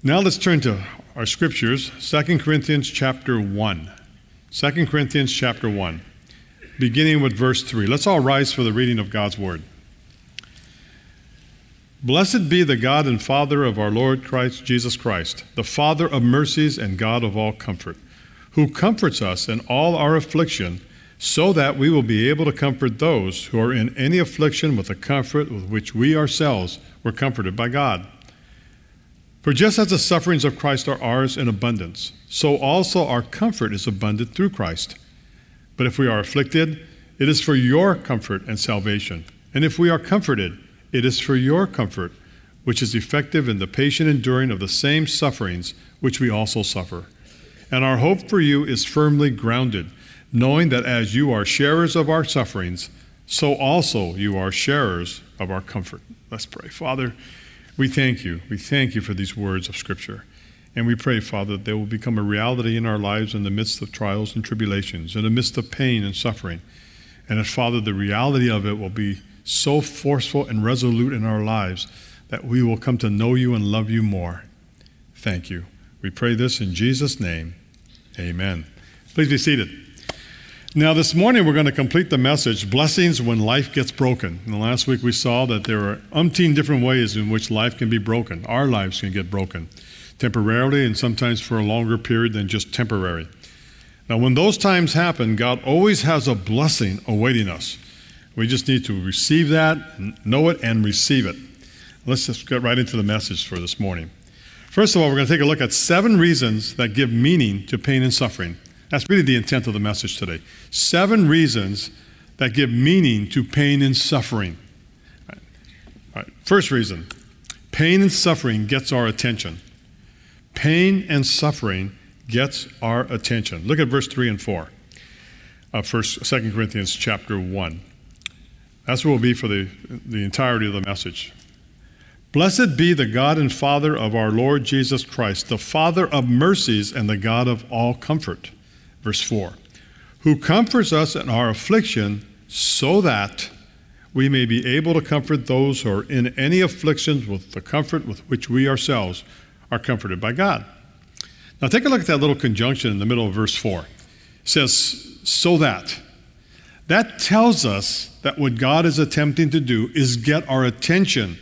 Now let's turn to our scriptures, 2 Corinthians chapter 1. 2 Corinthians chapter 1, beginning with verse 3. Let's all rise for the reading of God's word. Blessed be the God and Father of our Lord Christ Jesus Christ, the Father of mercies and God of all comfort, who comforts us in all our affliction, so that we will be able to comfort those who are in any affliction with the comfort with which we ourselves were comforted by God. For just as the sufferings of Christ are ours in abundance, so also our comfort is abundant through Christ. But if we are afflicted, it is for your comfort and salvation. And if we are comforted, it is for your comfort, which is effective in the patient enduring of the same sufferings which we also suffer. And our hope for you is firmly grounded, knowing that as you are sharers of our sufferings, so also you are sharers of our comfort. Let's pray. Father, we thank you. We thank you for these words of Scripture. And we pray, Father, that they will become a reality in our lives in the midst of trials and tribulations, in the midst of pain and suffering. And that, Father, the reality of it will be so forceful and resolute in our lives that we will come to know you and love you more. Thank you. We pray this in Jesus' name. Amen. Please be seated. Now, this morning we're going to complete the message Blessings When Life Gets Broken. And last week we saw that there are umpteen different ways in which life can be broken. Our lives can get broken temporarily and sometimes for a longer period than just temporary. Now, when those times happen, God always has a blessing awaiting us. We just need to receive that, know it, and receive it. Let's just get right into the message for this morning. First of all, we're going to take a look at seven reasons that give meaning to pain and suffering. That's really the intent of the message today. Seven reasons that give meaning to pain and suffering. All right. First reason pain and suffering gets our attention. Pain and suffering gets our attention. Look at verse 3 and 4 of First, 2 Corinthians chapter 1. That's what will be for the, the entirety of the message. Blessed be the God and Father of our Lord Jesus Christ, the Father of mercies and the God of all comfort Verse 4 Who comforts us in our affliction so that we may be able to comfort those who are in any afflictions with the comfort with which we ourselves are comforted by God. Now, take a look at that little conjunction in the middle of verse 4. It says, so that. That tells us that what God is attempting to do is get our attention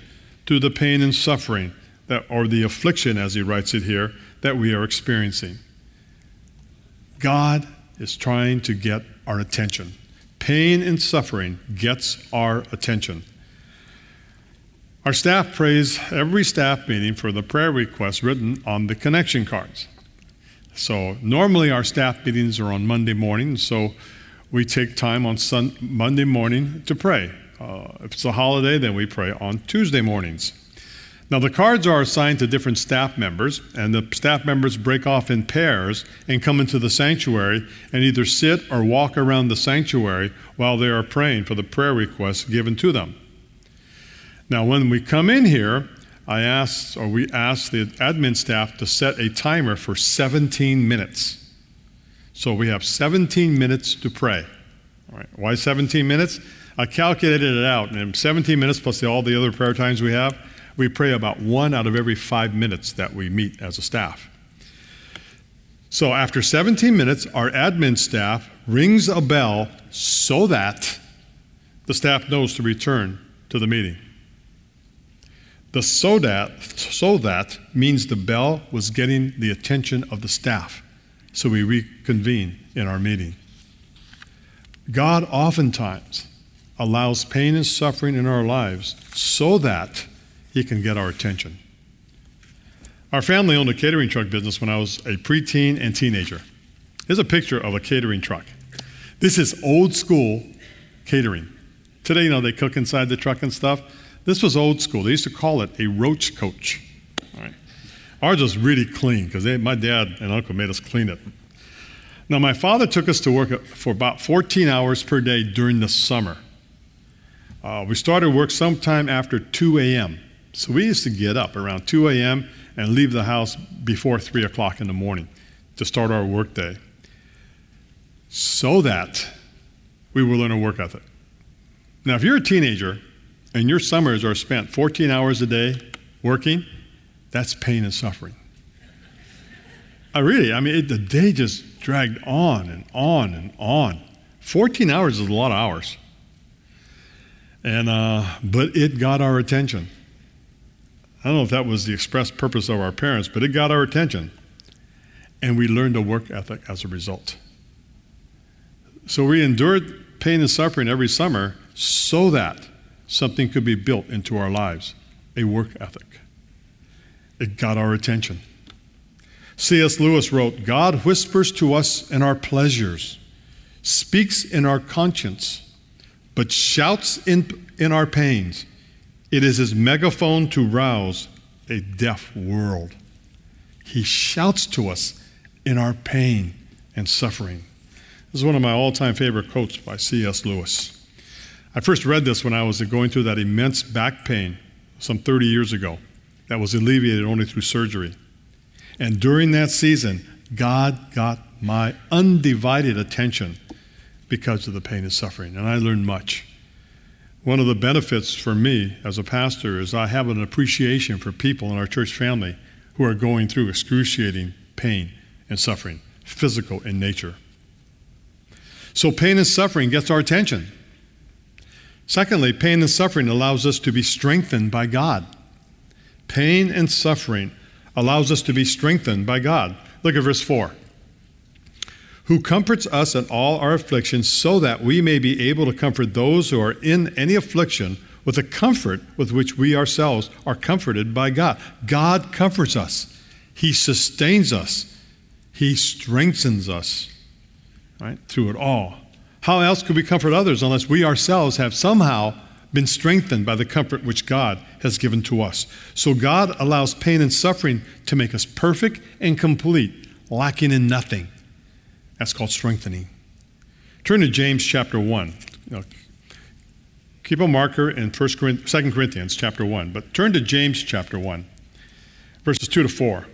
to the pain and suffering, that, or the affliction, as he writes it here, that we are experiencing. God is trying to get our attention. Pain and suffering gets our attention. Our staff prays every staff meeting for the prayer requests written on the connection cards. So normally our staff meetings are on Monday morning, so we take time on Monday morning to pray. Uh, if it's a holiday, then we pray on Tuesday mornings. Now, the cards are assigned to different staff members, and the staff members break off in pairs and come into the sanctuary and either sit or walk around the sanctuary while they are praying for the prayer requests given to them. Now, when we come in here, I asked, or we asked the admin staff to set a timer for 17 minutes. So we have 17 minutes to pray. All right. Why 17 minutes? I calculated it out, and 17 minutes plus all the other prayer times we have we pray about one out of every five minutes that we meet as a staff. So after 17 minutes, our admin staff rings a bell so that the staff knows to return to the meeting. The so that, so that means the bell was getting the attention of the staff. So we reconvene in our meeting. God oftentimes allows pain and suffering in our lives so that he can get our attention. Our family owned a catering truck business when I was a preteen and teenager. Here's a picture of a catering truck. This is old school catering. Today, you know, they cook inside the truck and stuff. This was old school. They used to call it a roach coach. Ours was really clean because my dad and uncle made us clean it. Now, my father took us to work for about 14 hours per day during the summer. Uh, we started work sometime after 2 a.m. So we used to get up around 2 a.m. and leave the house before 3 o'clock in the morning to start our workday so that we will learn a work ethic. Now, if you're a teenager and your summers are spent 14 hours a day working, that's pain and suffering. I really, I mean, it, the day just dragged on and on and on. 14 hours is a lot of hours. And, uh, but it got our attention. I don't know if that was the express purpose of our parents, but it got our attention. And we learned a work ethic as a result. So we endured pain and suffering every summer so that something could be built into our lives a work ethic. It got our attention. C.S. Lewis wrote God whispers to us in our pleasures, speaks in our conscience, but shouts in, in our pains. It is his megaphone to rouse a deaf world. He shouts to us in our pain and suffering. This is one of my all time favorite quotes by C.S. Lewis. I first read this when I was going through that immense back pain some 30 years ago that was alleviated only through surgery. And during that season, God got my undivided attention because of the pain and suffering, and I learned much. One of the benefits for me as a pastor is I have an appreciation for people in our church family who are going through excruciating pain and suffering, physical in nature. So, pain and suffering gets our attention. Secondly, pain and suffering allows us to be strengthened by God. Pain and suffering allows us to be strengthened by God. Look at verse 4. Who comforts us in all our afflictions, so that we may be able to comfort those who are in any affliction with the comfort with which we ourselves are comforted by God. God comforts us, He sustains us, He strengthens us right, through it all. How else could we comfort others unless we ourselves have somehow been strengthened by the comfort which God has given to us? So God allows pain and suffering to make us perfect and complete, lacking in nothing. That's called strengthening. Turn to James chapter 1. You know, keep a marker in 1 Corinthians, 2 Corinthians chapter 1, but turn to James chapter 1, verses 2 to 4.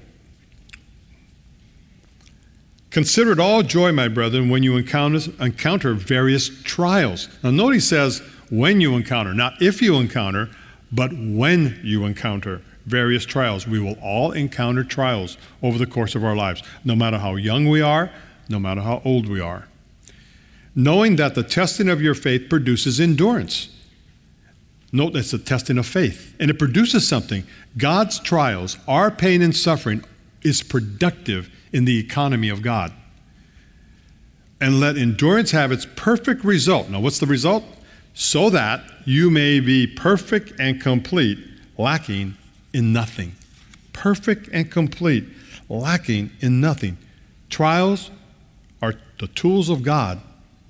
Consider it all joy, my brethren, when you encounter, encounter various trials. Now, note he says, when you encounter, not if you encounter, but when you encounter various trials. We will all encounter trials over the course of our lives, no matter how young we are, no matter how old we are. Knowing that the testing of your faith produces endurance. Note that's the testing of faith, and it produces something. God's trials, our pain and suffering, is productive in the economy of God. And let endurance have its perfect result. Now, what's the result? So that you may be perfect and complete, lacking in nothing. Perfect and complete, lacking in nothing. Trials the tools of God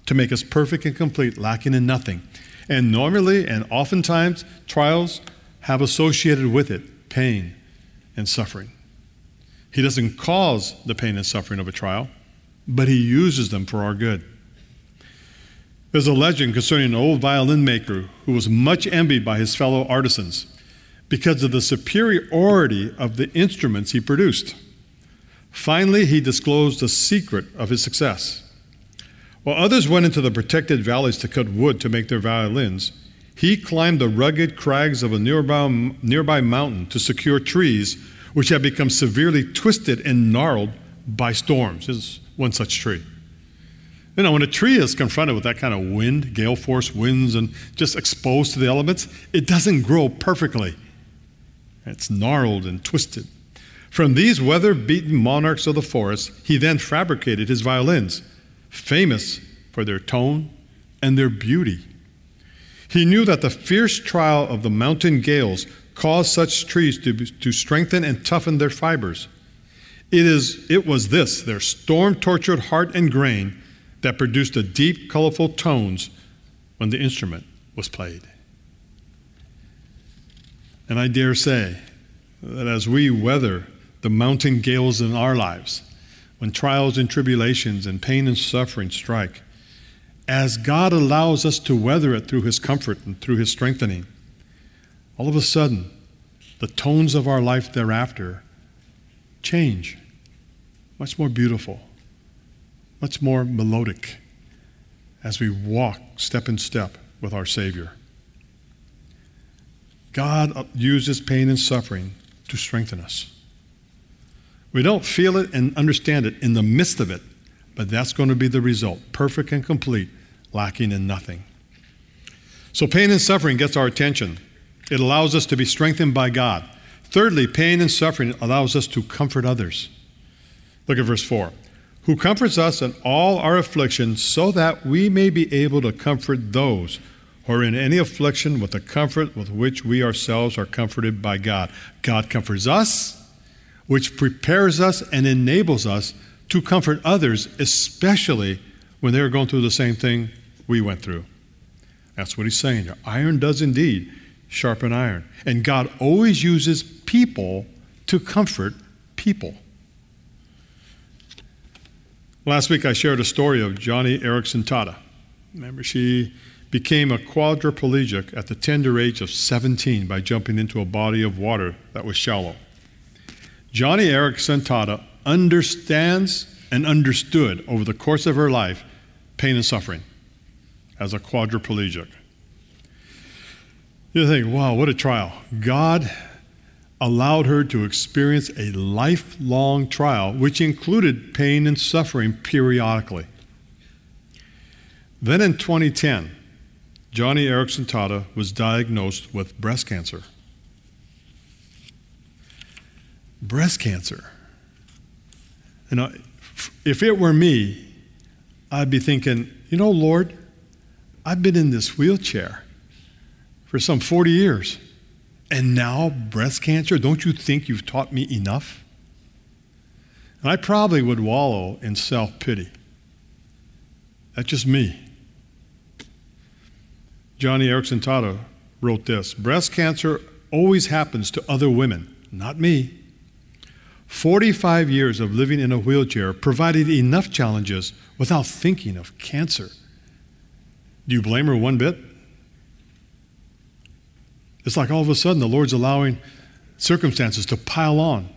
to make us perfect and complete, lacking in nothing. And normally and oftentimes, trials have associated with it pain and suffering. He doesn't cause the pain and suffering of a trial, but He uses them for our good. There's a legend concerning an old violin maker who was much envied by his fellow artisans because of the superiority of the instruments he produced. Finally, he disclosed the secret of his success. While others went into the protected valleys to cut wood to make their violins, he climbed the rugged crags of a nearby, nearby mountain to secure trees which had become severely twisted and gnarled by storms. This is one such tree. You know, when a tree is confronted with that kind of wind, gale force winds, and just exposed to the elements, it doesn't grow perfectly. It's gnarled and twisted. From these weather beaten monarchs of the forest, he then fabricated his violins, famous for their tone and their beauty. He knew that the fierce trial of the mountain gales caused such trees to, to strengthen and toughen their fibers. It, is, it was this, their storm tortured heart and grain, that produced the deep, colorful tones when the instrument was played. And I dare say that as we weather the mountain gales in our lives, when trials and tribulations and pain and suffering strike, as God allows us to weather it through His comfort and through His strengthening, all of a sudden, the tones of our life thereafter change. Much more beautiful, much more melodic as we walk step in step with our Savior. God uses pain and suffering to strengthen us. We don't feel it and understand it in the midst of it, but that's going to be the result perfect and complete, lacking in nothing. So, pain and suffering gets our attention. It allows us to be strengthened by God. Thirdly, pain and suffering allows us to comfort others. Look at verse 4 Who comforts us in all our afflictions, so that we may be able to comfort those who are in any affliction with the comfort with which we ourselves are comforted by God. God comforts us, which prepares us and enables us to comfort others, especially when they're going through the same thing we went through. That's what he's saying here. Iron does indeed sharpen iron. And God always uses people to comfort people. Last week I shared a story of Joni Eareckson Tada. Remember, she became a quadriplegic at the tender age of 17 by jumping into a body of water that was shallow. Joni Eareckson Tada understands and understood over the course of her life pain and suffering as a quadriplegic. You think, wow, what a trial. God allowed her to experience a lifelong trial, which included pain and suffering periodically. Then in 2010, Joni Eareckson Tada was diagnosed with breast cancer. Breast cancer. You know, if it were me, I'd be thinking, you know, Lord, I've been in this wheelchair for some 40 years. And now breast cancer? Don't you think you've taught me enough? And I probably would wallow in self pity. That's just me. Joni Eareckson Tada wrote this Breast cancer always happens to other women, not me. 45 years of living in a wheelchair provided enough challenges without thinking of cancer. Do you blame her one bit? It's like all of a sudden the Lord's allowing circumstances to pile on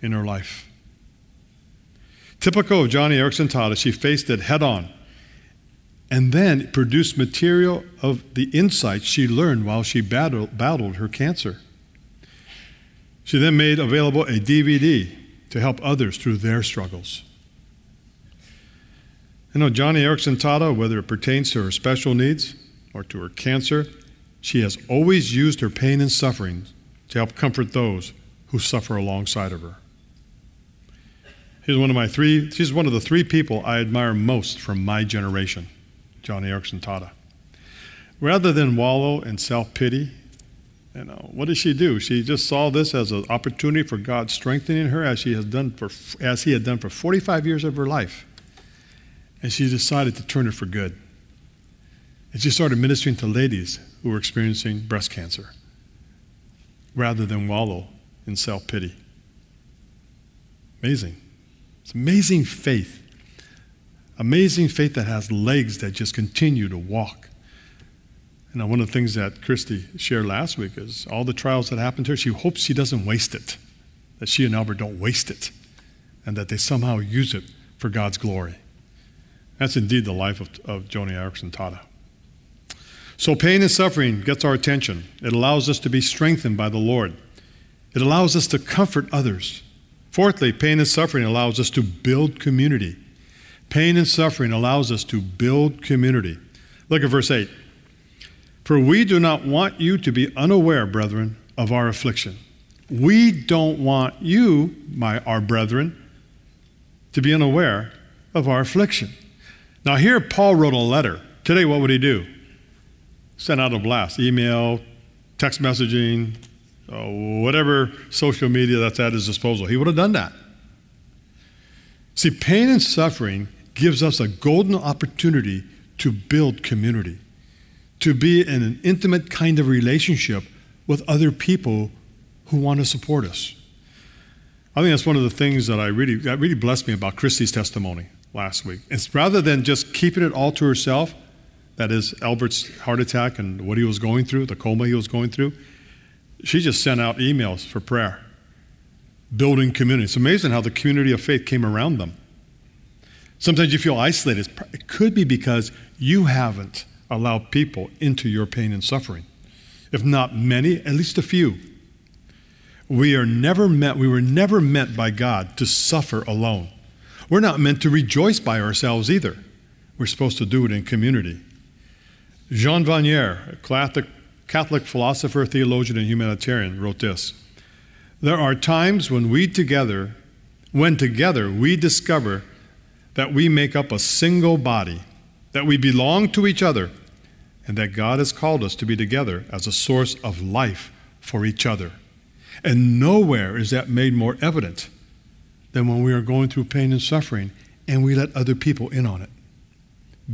in her life. Typical of Joni Eareckson Tada, she faced it head on and then produced material of the insights she learned while she battled, battled her cancer. She then made available a DVD to help others through their struggles. You know, Joni Eareckson Tada, whether it pertains to her special needs or to her cancer, she has always used her pain and suffering to help comfort those who suffer alongside of her. She's one of my three, she's one of the three people I admire most from my generation, Joni Eareckson Tada. Rather than wallow in self pity, you know, what did she do? She just saw this as an opportunity for God strengthening her as she has done for as he had done for 45 years of her life. And she decided to turn it for good. And she started ministering to ladies who were experiencing breast cancer rather than wallow in self pity. Amazing. It's amazing faith. Amazing faith that has legs that just continue to walk. And one of the things that Christy shared last week is all the trials that happened to her, she hopes she doesn't waste it, that she and Albert don't waste it, and that they somehow use it for God's glory. That's indeed the life of, of Joni Eareckson Tada. So, pain and suffering gets our attention. It allows us to be strengthened by the Lord, it allows us to comfort others. Fourthly, pain and suffering allows us to build community. Pain and suffering allows us to build community. Look at verse 8. For we do not want you to be unaware, brethren, of our affliction. We don't want you, my our brethren, to be unaware of our affliction. Now here Paul wrote a letter. Today what would he do? Send out a blast, email, text messaging, uh, whatever social media that's at his disposal. He would have done that. See, pain and suffering gives us a golden opportunity to build community, to be in an intimate kind of relationship with other people who want to support us. I think that's one of the things that I really that really blessed me about Christy's testimony last week. It's rather than just keeping it all to herself, that is Albert's heart attack and what he was going through, the coma he was going through, she just sent out emails for prayer, building community. It's amazing how the community of faith came around them. Sometimes you feel isolated. It could be because you haven't allowed people into your pain and suffering. If not many, at least a few. We are never meant, we were never meant by God to suffer alone. We're not meant to rejoice by ourselves either. We're supposed to do it in community. Jean Vanier, a Catholic, Catholic philosopher, theologian, and humanitarian, wrote this There are times when we together, when together we discover that we make up a single body, that we belong to each other, and that God has called us to be together as a source of life for each other. And nowhere is that made more evident than when we are going through pain and suffering and we let other people in on it.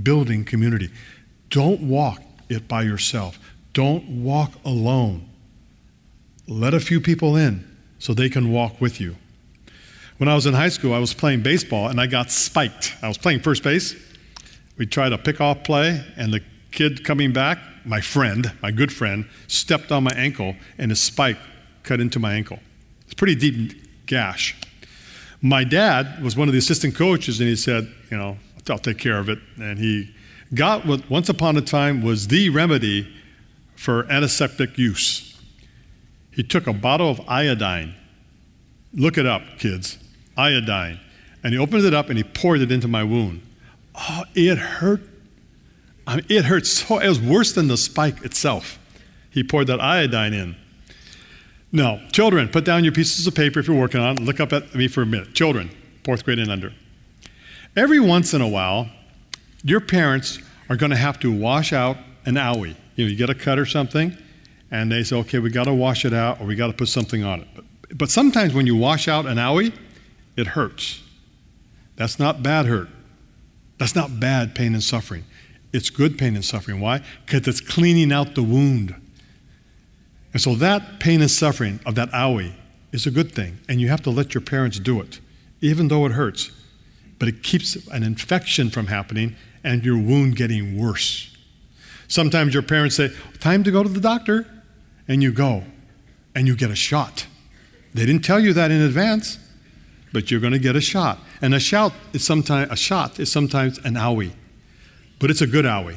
Building community. Don't walk it by yourself. Don't walk alone. Let a few people in so they can walk with you. When I was in high school, I was playing baseball and I got spiked. I was playing first base. We tried a pickoff play, and the kid coming back, my friend, my good friend, stepped on my ankle and a spike cut into my ankle. It's pretty deep gash. My dad was one of the assistant coaches, and he said, You know, I'll take care of it. And he got what once upon a time was the remedy for antiseptic use. He took a bottle of iodine. Look it up, kids. Iodine. And he opened it up and he poured it into my wound. Oh, it hurt. I mean, it hurt so, it was worse than the spike itself. He poured that iodine in. Now, children, put down your pieces of paper if you're working on it. Look up at me for a minute. Children, fourth grade and under. Every once in a while, your parents are going to have to wash out an owie. You know, you get a cut or something, and they say, okay, we got to wash it out or we got to put something on it. But, but sometimes when you wash out an owie, it hurts. That's not bad hurt. That's not bad pain and suffering. It's good pain and suffering. Why? Because it's cleaning out the wound. And so that pain and suffering of that owie is a good thing. And you have to let your parents do it, even though it hurts. But it keeps an infection from happening and your wound getting worse. Sometimes your parents say, Time to go to the doctor. And you go and you get a shot. They didn't tell you that in advance, but you're going to get a shot. And a shot is sometimes a shot is sometimes an owie. But it's a good owie.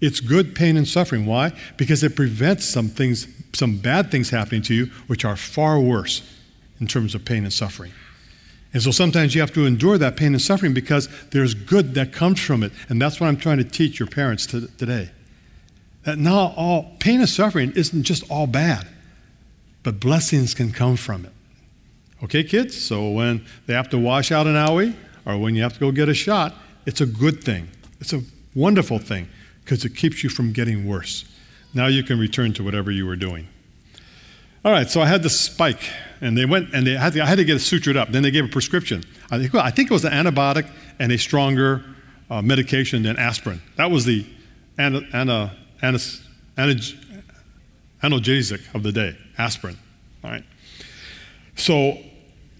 It's good pain and suffering. Why? Because it prevents some things, some bad things happening to you, which are far worse in terms of pain and suffering. And so sometimes you have to endure that pain and suffering because there's good that comes from it. And that's what I'm trying to teach your parents to, today. That not all pain and suffering isn't just all bad, but blessings can come from it. Okay, kids? So when they have to wash out an owie or when you have to go get a shot, it's a good thing. It's a wonderful thing because it keeps you from getting worse. Now you can return to whatever you were doing. All right, so I had this spike, and they went and they had to, I had to get it sutured up. Then they gave a prescription. I think, well, I think it was an antibiotic and a stronger uh, medication than aspirin. That was the ana, ana, ana, analgesic of the day, aspirin. All right. So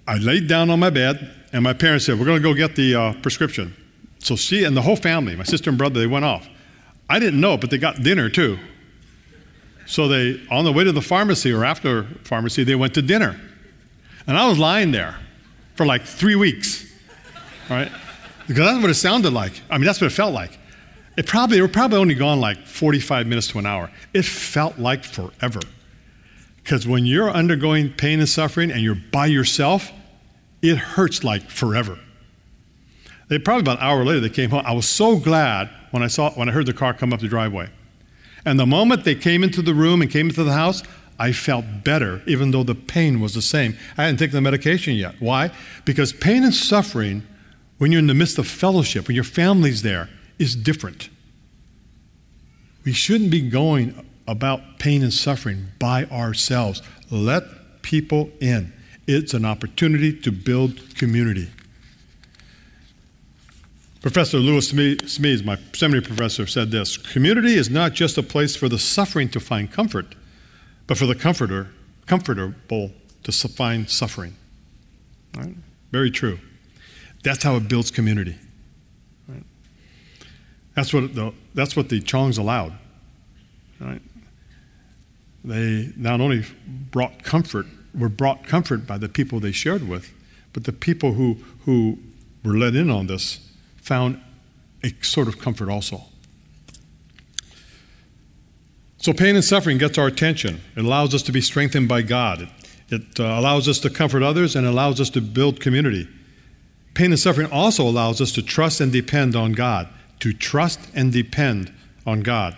I laid down on my bed, and my parents said, We're going to go get the uh, prescription. So she and the whole family, my sister and brother, they went off. I didn't know, but they got dinner too. So they, on the way to the pharmacy or after pharmacy, they went to dinner. And I was lying there for like three weeks, right? Because that's what it sounded like. I mean, that's what it felt like. It probably, they were probably only gone like 45 minutes to an hour. It felt like forever. Because when you're undergoing pain and suffering and you're by yourself, it hurts like forever. They probably about an hour later they came home. I was so glad when I saw when I heard the car come up the driveway. And the moment they came into the room and came into the house, I felt better, even though the pain was the same. I hadn't taken the medication yet. Why? Because pain and suffering, when you're in the midst of fellowship, when your family's there, is different. We shouldn't be going about pain and suffering by ourselves. Let people in. It's an opportunity to build community. Professor Lewis Smedes, my seminary professor, said this Community is not just a place for the suffering to find comfort, but for the comforter, comfortable to find suffering. Right? Very true. That's how it builds community. Right? That's what the, that's what the Chongs allowed. Right? They not only brought comfort, were brought comfort by the people they shared with, but the people who, who were let in on this found a sort of comfort also. So, pain and suffering gets our attention. It allows us to be strengthened by God. It, It uh, allows us to comfort others and allows us to build community. Pain and suffering also allows us to trust and depend on God, to trust and depend on God.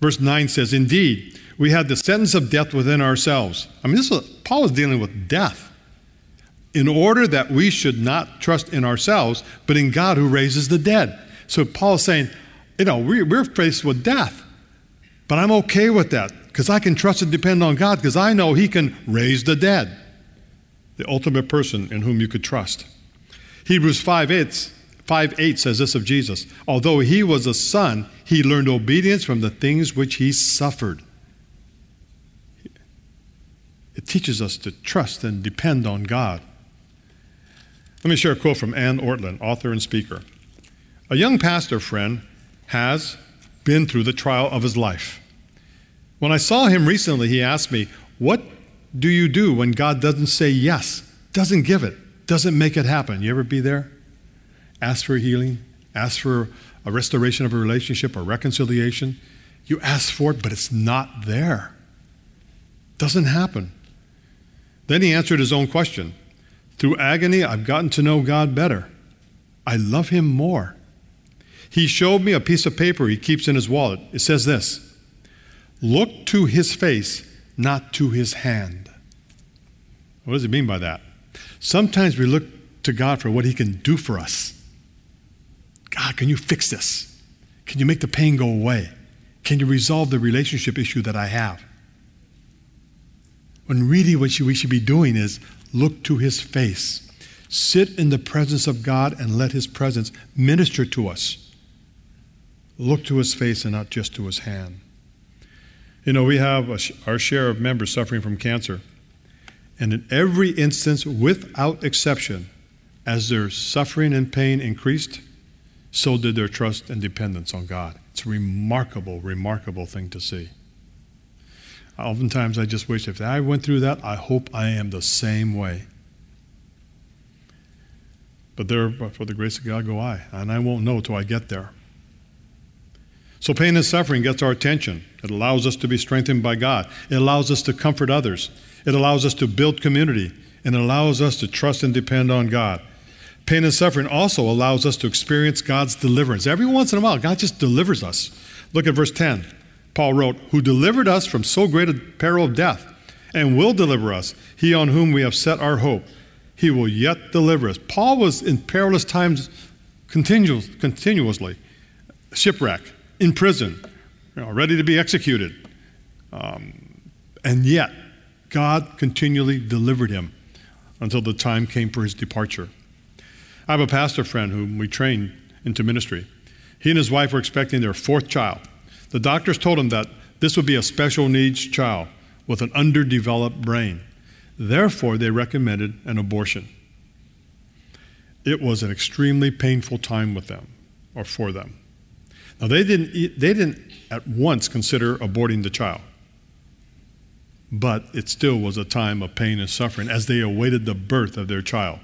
Verse 9 says, Indeed, we had the sentence of death within ourselves. I mean, this is, Paul is dealing with death. In order that we should not trust in ourselves, but in God who raises the dead. So Paul is saying, you know, we're faced with death, but I'm okay with that because I can trust and depend on God because I know He can raise the dead, the ultimate person in whom you could trust. Hebrews 5 8, 5 8 says this of Jesus Although He was a son, He learned obedience from the things which He suffered. It teaches us to trust and depend on God. Let me share a quote from Anne Ortlund, author and speaker. A young pastor friend has been through the trial of his life. When I saw him recently, he asked me, What do you do when God doesn't say yes, doesn't give it, doesn't make it happen? You ever be there? Ask for healing, ask for a restoration of a relationship or reconciliation. You ask for it, but it's not there. Doesn't happen. Then he answered his own question Through agony, I've gotten to know God better. I love him more. He showed me a piece of paper he keeps in his wallet. It says this Look to his face, not to his hand. What does he mean by that? Sometimes we look to God for what he can do for us. God, can you fix this? Can you make the pain go away? Can you resolve the relationship issue that I have? When really what we should be doing is look to his face. Sit in the presence of God and let his presence minister to us. Look to his face and not just to his hand. You know, we have sh- our share of members suffering from cancer. And in every instance, without exception, as their suffering and pain increased, so did their trust and dependence on God. It's a remarkable, remarkable thing to see. Oftentimes, I just wish if I went through that, I hope I am the same way. But there, for the grace of God, go I, and I won't know till I get there. So, pain and suffering gets our attention. It allows us to be strengthened by God. It allows us to comfort others. It allows us to build community. And it allows us to trust and depend on God. Pain and suffering also allows us to experience God's deliverance. Every once in a while, God just delivers us. Look at verse 10. Paul wrote, Who delivered us from so great a peril of death, and will deliver us, he on whom we have set our hope. He will yet deliver us. Paul was in perilous times continuous, continuously shipwreck, in prison, you know, ready to be executed. Um, and yet, God continually delivered him until the time came for his departure. I have a pastor friend whom we trained into ministry. He and his wife were expecting their fourth child. The doctors told him that this would be a special needs child with an underdeveloped brain. Therefore, they recommended an abortion. It was an extremely painful time with them or for them. Now, they didn't, they didn't at once consider aborting the child, but it still was a time of pain and suffering as they awaited the birth of their child.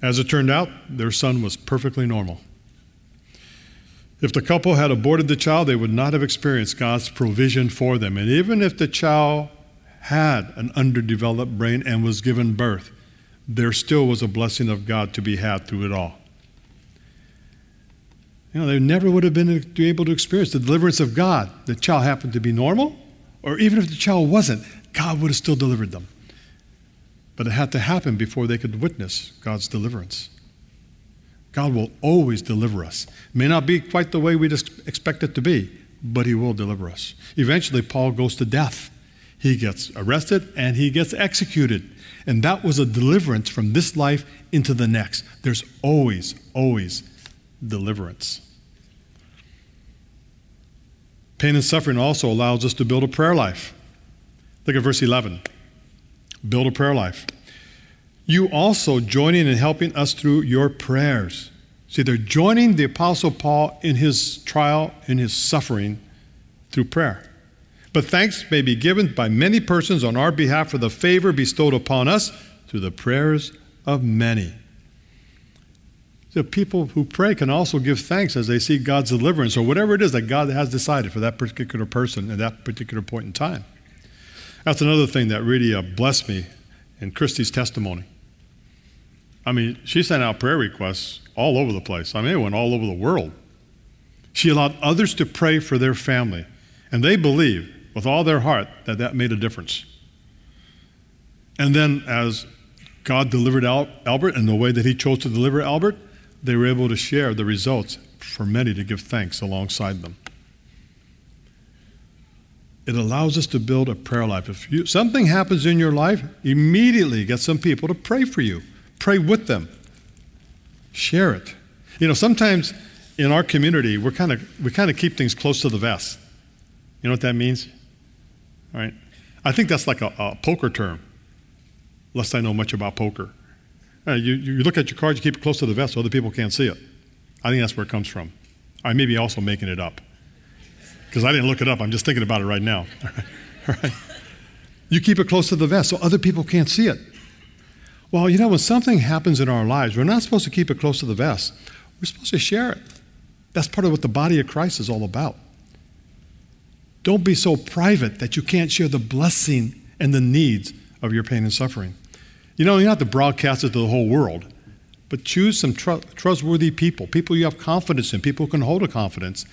As it turned out, their son was perfectly normal. If the couple had aborted the child, they would not have experienced God's provision for them. And even if the child had an underdeveloped brain and was given birth, there still was a blessing of God to be had through it all. You know, they never would have been able to experience the deliverance of God. The child happened to be normal, or even if the child wasn't, God would have still delivered them. But it had to happen before they could witness God's deliverance. God will always deliver us. May not be quite the way we expect it to be, but He will deliver us. Eventually, Paul goes to death. He gets arrested and he gets executed. And that was a deliverance from this life into the next. There's always, always deliverance. Pain and suffering also allows us to build a prayer life. Look at verse 11. Build a prayer life you also joining and helping us through your prayers. See, they're joining the Apostle Paul in his trial, in his suffering through prayer. But thanks may be given by many persons on our behalf for the favor bestowed upon us through the prayers of many. The people who pray can also give thanks as they see God's deliverance or whatever it is that God has decided for that particular person at that particular point in time. That's another thing that really uh, blessed me in Christy's testimony. I mean, she sent out prayer requests all over the place. I mean, it went all over the world. She allowed others to pray for their family, and they believed with all their heart that that made a difference. And then, as God delivered Albert in the way that He chose to deliver Albert, they were able to share the results for many to give thanks alongside them. It allows us to build a prayer life. If you, something happens in your life, immediately get some people to pray for you. Pray with them. Share it. You know, sometimes in our community, we're kind of we kind of keep things close to the vest. You know what that means? All right. I think that's like a, a poker term, lest I know much about poker. Uh, you, you look at your cards, you keep it close to the vest so other people can't see it. I think that's where it comes from. I may be also making it up because I didn't look it up. I'm just thinking about it right now. All right. You keep it close to the vest so other people can't see it. Well, you know, when something happens in our lives, we're not supposed to keep it close to the vest. We're supposed to share it. That's part of what the body of Christ is all about. Don't be so private that you can't share the blessing and the needs of your pain and suffering. You know, you don't have to broadcast it to the whole world, but choose some tr- trustworthy people, people you have confidence in, people who can hold a confidence,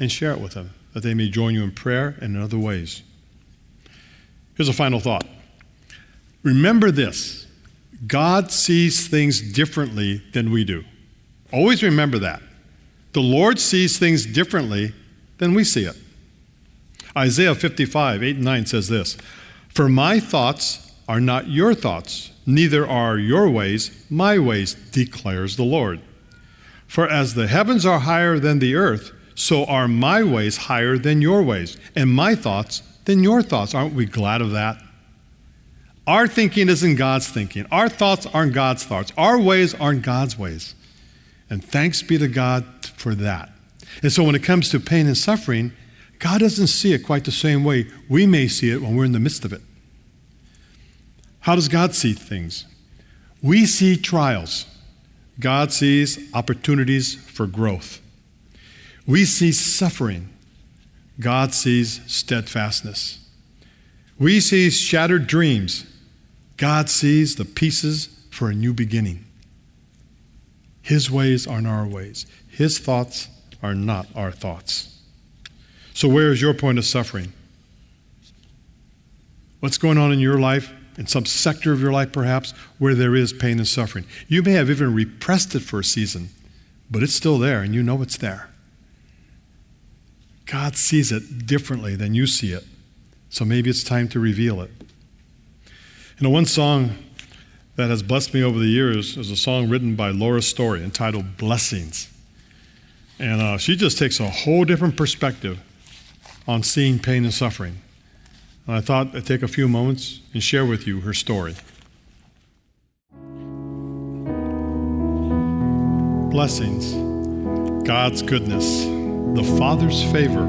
and share it with them, that they may join you in prayer and in other ways. Here's a final thought. Remember this God sees things differently than we do. Always remember that. The Lord sees things differently than we see it. Isaiah 55, 8 and 9 says this For my thoughts are not your thoughts, neither are your ways my ways, declares the Lord. For as the heavens are higher than the earth, so are my ways higher than your ways, and my thoughts than your thoughts. Aren't we glad of that? Our thinking isn't God's thinking. Our thoughts aren't God's thoughts. Our ways aren't God's ways. And thanks be to God for that. And so when it comes to pain and suffering, God doesn't see it quite the same way we may see it when we're in the midst of it. How does God see things? We see trials. God sees opportunities for growth. We see suffering. God sees steadfastness. We see shattered dreams. God sees the pieces for a new beginning. His ways aren't our ways. His thoughts are not our thoughts. So, where is your point of suffering? What's going on in your life, in some sector of your life perhaps, where there is pain and suffering? You may have even repressed it for a season, but it's still there and you know it's there. God sees it differently than you see it. So maybe it's time to reveal it. You know, one song that has blessed me over the years is a song written by Laura Story entitled Blessings. And uh, she just takes a whole different perspective on seeing pain and suffering. And I thought I'd take a few moments and share with you her story. Blessings, God's goodness the Father's favor,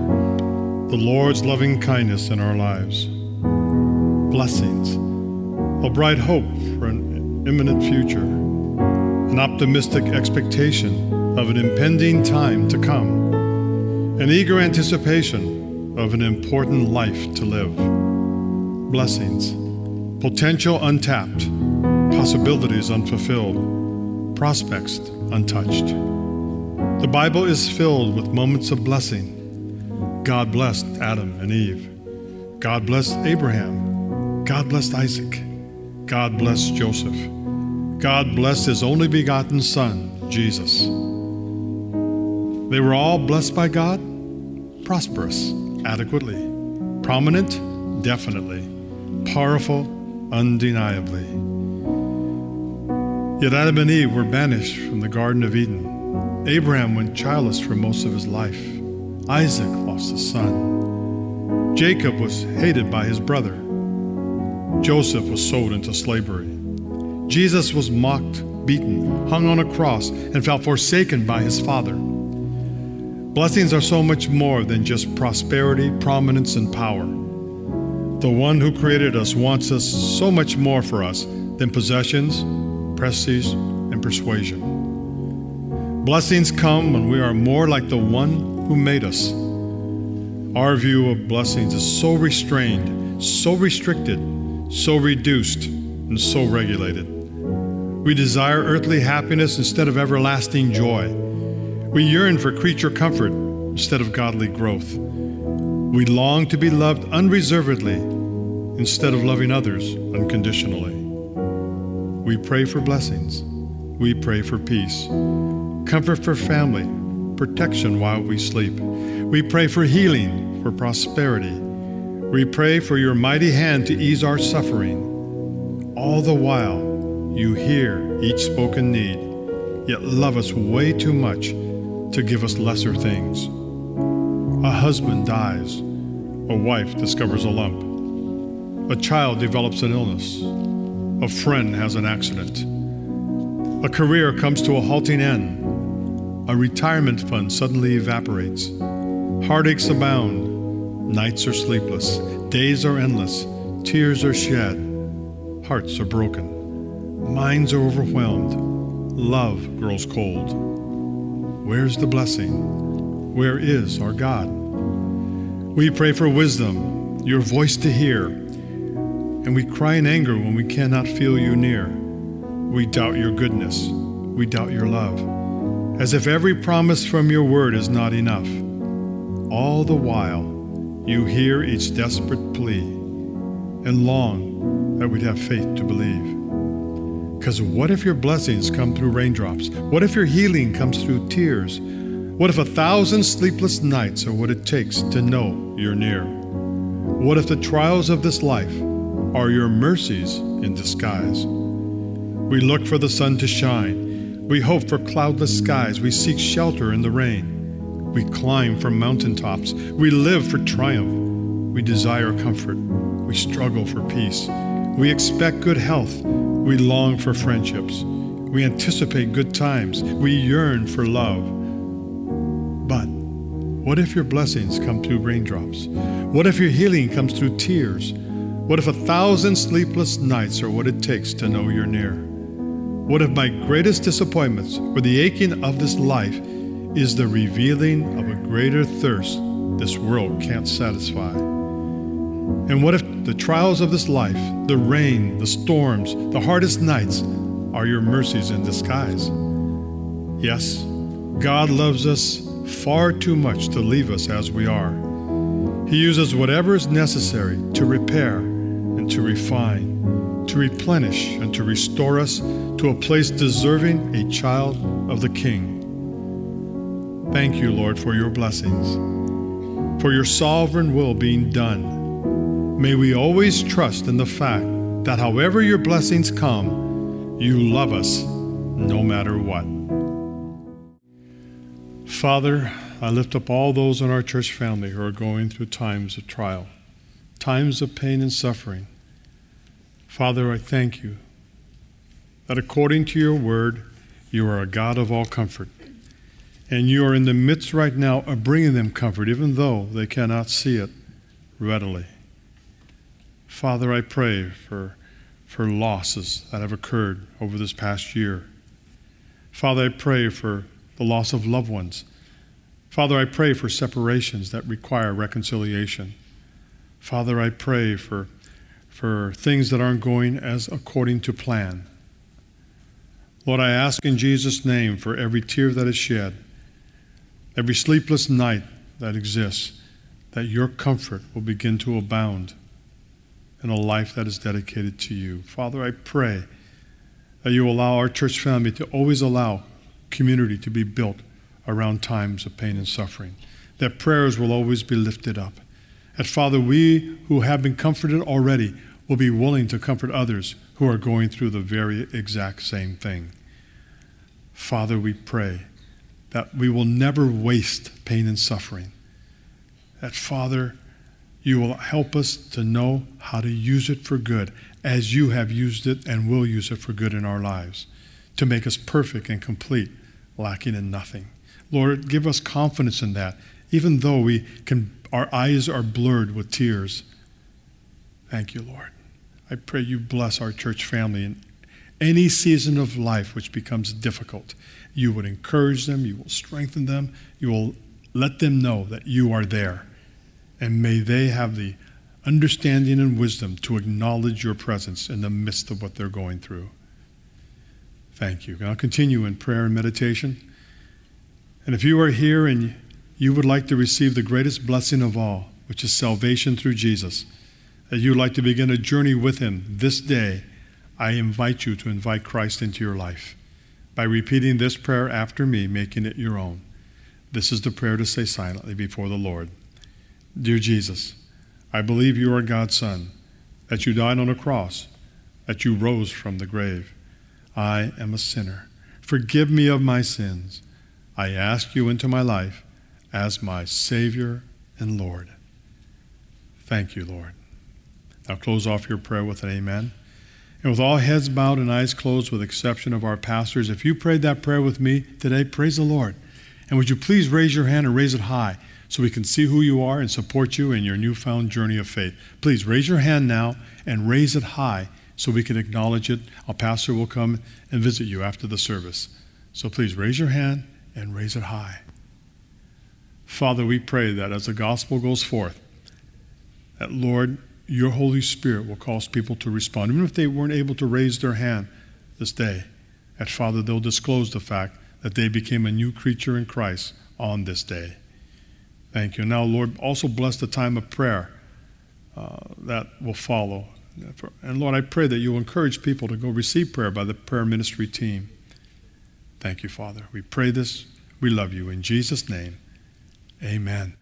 the Lord's loving kindness in our lives, blessings, a bright hope for an imminent future, an optimistic expectation of an impending time to come, an eager anticipation of an important life to live, blessings, potential untapped, possibilities unfulfilled, prospects untouched. The Bible is filled with moments of blessing. God blessed Adam and Eve. God blessed Abraham. God blessed Isaac. God blessed Joseph. God blessed his only begotten Son, Jesus. They were all blessed by God, prosperous, adequately, prominent, definitely, powerful, undeniably. Yet Adam and Eve were banished from the Garden of Eden. Abraham went childless for most of his life. Isaac lost a son. Jacob was hated by his brother. Joseph was sold into slavery. Jesus was mocked, beaten, hung on a cross, and felt forsaken by his father. Blessings are so much more than just prosperity, prominence, and power. The one who created us wants us so much more for us than possessions, prestige, and persuasion. Blessings come when we are more like the one who made us. Our view of blessings is so restrained so restricted, so reduced, and so regulated. We desire earthly happiness instead of everlasting joy. We yearn for creature comfort instead of godly growth. We long to be loved unreservedly instead of loving others unconditionally. We pray for blessings. We pray for peace, comfort for family, protection while we sleep. We pray for healing, for prosperity. We pray for your mighty hand to ease our suffering. All the while, you hear each spoken need, yet love us way too much to give us lesser things. A husband dies, a wife discovers a lump, a child develops an illness, a friend has an accident, a career comes to a halting end, a retirement fund suddenly evaporates, heartaches abound, nights are sleepless, days are endless, tears are shed, hearts are broken, minds are overwhelmed, love grows cold. Where's the blessing? Where is our God? We pray for wisdom, your voice to hear, and we cry in anger when we cannot feel you near. We doubt your goodness, we doubt your love, as if every promise from your word is not enough. All the while, you hear each desperate plea and long that we'd have faith to believe. Because what if your blessings come through raindrops? What if your healing comes through tears? What if a thousand sleepless nights are what it takes to know you're near? What if the trials of this life are your mercies in disguise? We look for the sun to shine. We hope for cloudless skies. We seek shelter in the rain. We climb from mountaintops. We live for triumph. We desire comfort. We struggle for peace. We expect good health. We long for friendships. We anticipate good times. We yearn for love. But what if your blessings come through raindrops? What if your healing comes through tears? What if a thousand sleepless nights are what it takes to know you're near? What if my greatest disappointments or the aching of this life is the revealing of a greater thirst this world can't satisfy? And what if the trials of this life, the rain, the storms, the hardest nights, are your mercies in disguise? Yes, God loves us far too much to leave us as we are. He uses whatever is necessary to repair and to refine, to replenish and to restore us to a place deserving a child of the King. Thank you, Lord, for your blessings, for your sovereign will being done. May we always trust in the fact that however your blessings come, you love us no matter what. Father, I lift up all those in our church family who are going through times of trial, times of pain and suffering. Father, I thank you that according to your word, you are a God of all comfort. And you are in the midst right now of bringing them comfort, even though they cannot see it readily. Father, I pray for, for losses that have occurred over this past year. Father, I pray for the loss of loved ones. Father, I pray for separations that require reconciliation. Father, I pray for, for things that aren't going as according to plan. Lord, I ask in Jesus' name for every tear that is shed, every sleepless night that exists, that your comfort will begin to abound in a life that is dedicated to you. Father, I pray that you allow our church family to always allow community to be built around times of pain and suffering, that prayers will always be lifted up. And Father, we who have been comforted already will be willing to comfort others who are going through the very exact same thing. Father, we pray that we will never waste pain and suffering. That, Father, you will help us to know how to use it for good as you have used it and will use it for good in our lives to make us perfect and complete lacking in nothing. Lord, give us confidence in that, even though we can, our eyes are blurred with tears. Thank you, Lord. I pray you bless our church family in any season of life which becomes difficult. You would encourage them, you will strengthen them, you will let them know that you are there. And may they have the understanding and wisdom to acknowledge your presence in the midst of what they're going through. Thank you. I'll continue in prayer and meditation. And if you are here and you would like to receive the greatest blessing of all, which is salvation through Jesus, that you'd like to begin a journey with Him this day, I invite you to invite Christ into your life by repeating this prayer after me, making it your own. This is the prayer to say silently before the Lord Dear Jesus, I believe you are God's Son, that you died on a cross, that you rose from the grave. I am a sinner. Forgive me of my sins. I ask you into my life as my Savior and Lord. Thank you, Lord. Now close off your prayer with an amen. And with all heads bowed and eyes closed, with exception of our pastors, if you prayed that prayer with me today, praise the Lord. And would you please raise your hand and raise it high so we can see who you are and support you in your newfound journey of faith? Please raise your hand now and raise it high so we can acknowledge it. Our pastor will come and visit you after the service. So please raise your hand and raise it high. Father, we pray that as the gospel goes forth, that Lord, your Holy Spirit will cause people to respond. Even if they weren't able to raise their hand this day, that Father, they'll disclose the fact that they became a new creature in Christ on this day. Thank you. Now, Lord, also bless the time of prayer uh, that will follow. And Lord, I pray that you'll encourage people to go receive prayer by the prayer ministry team. Thank you, Father. We pray this. We love you. In Jesus' name, amen.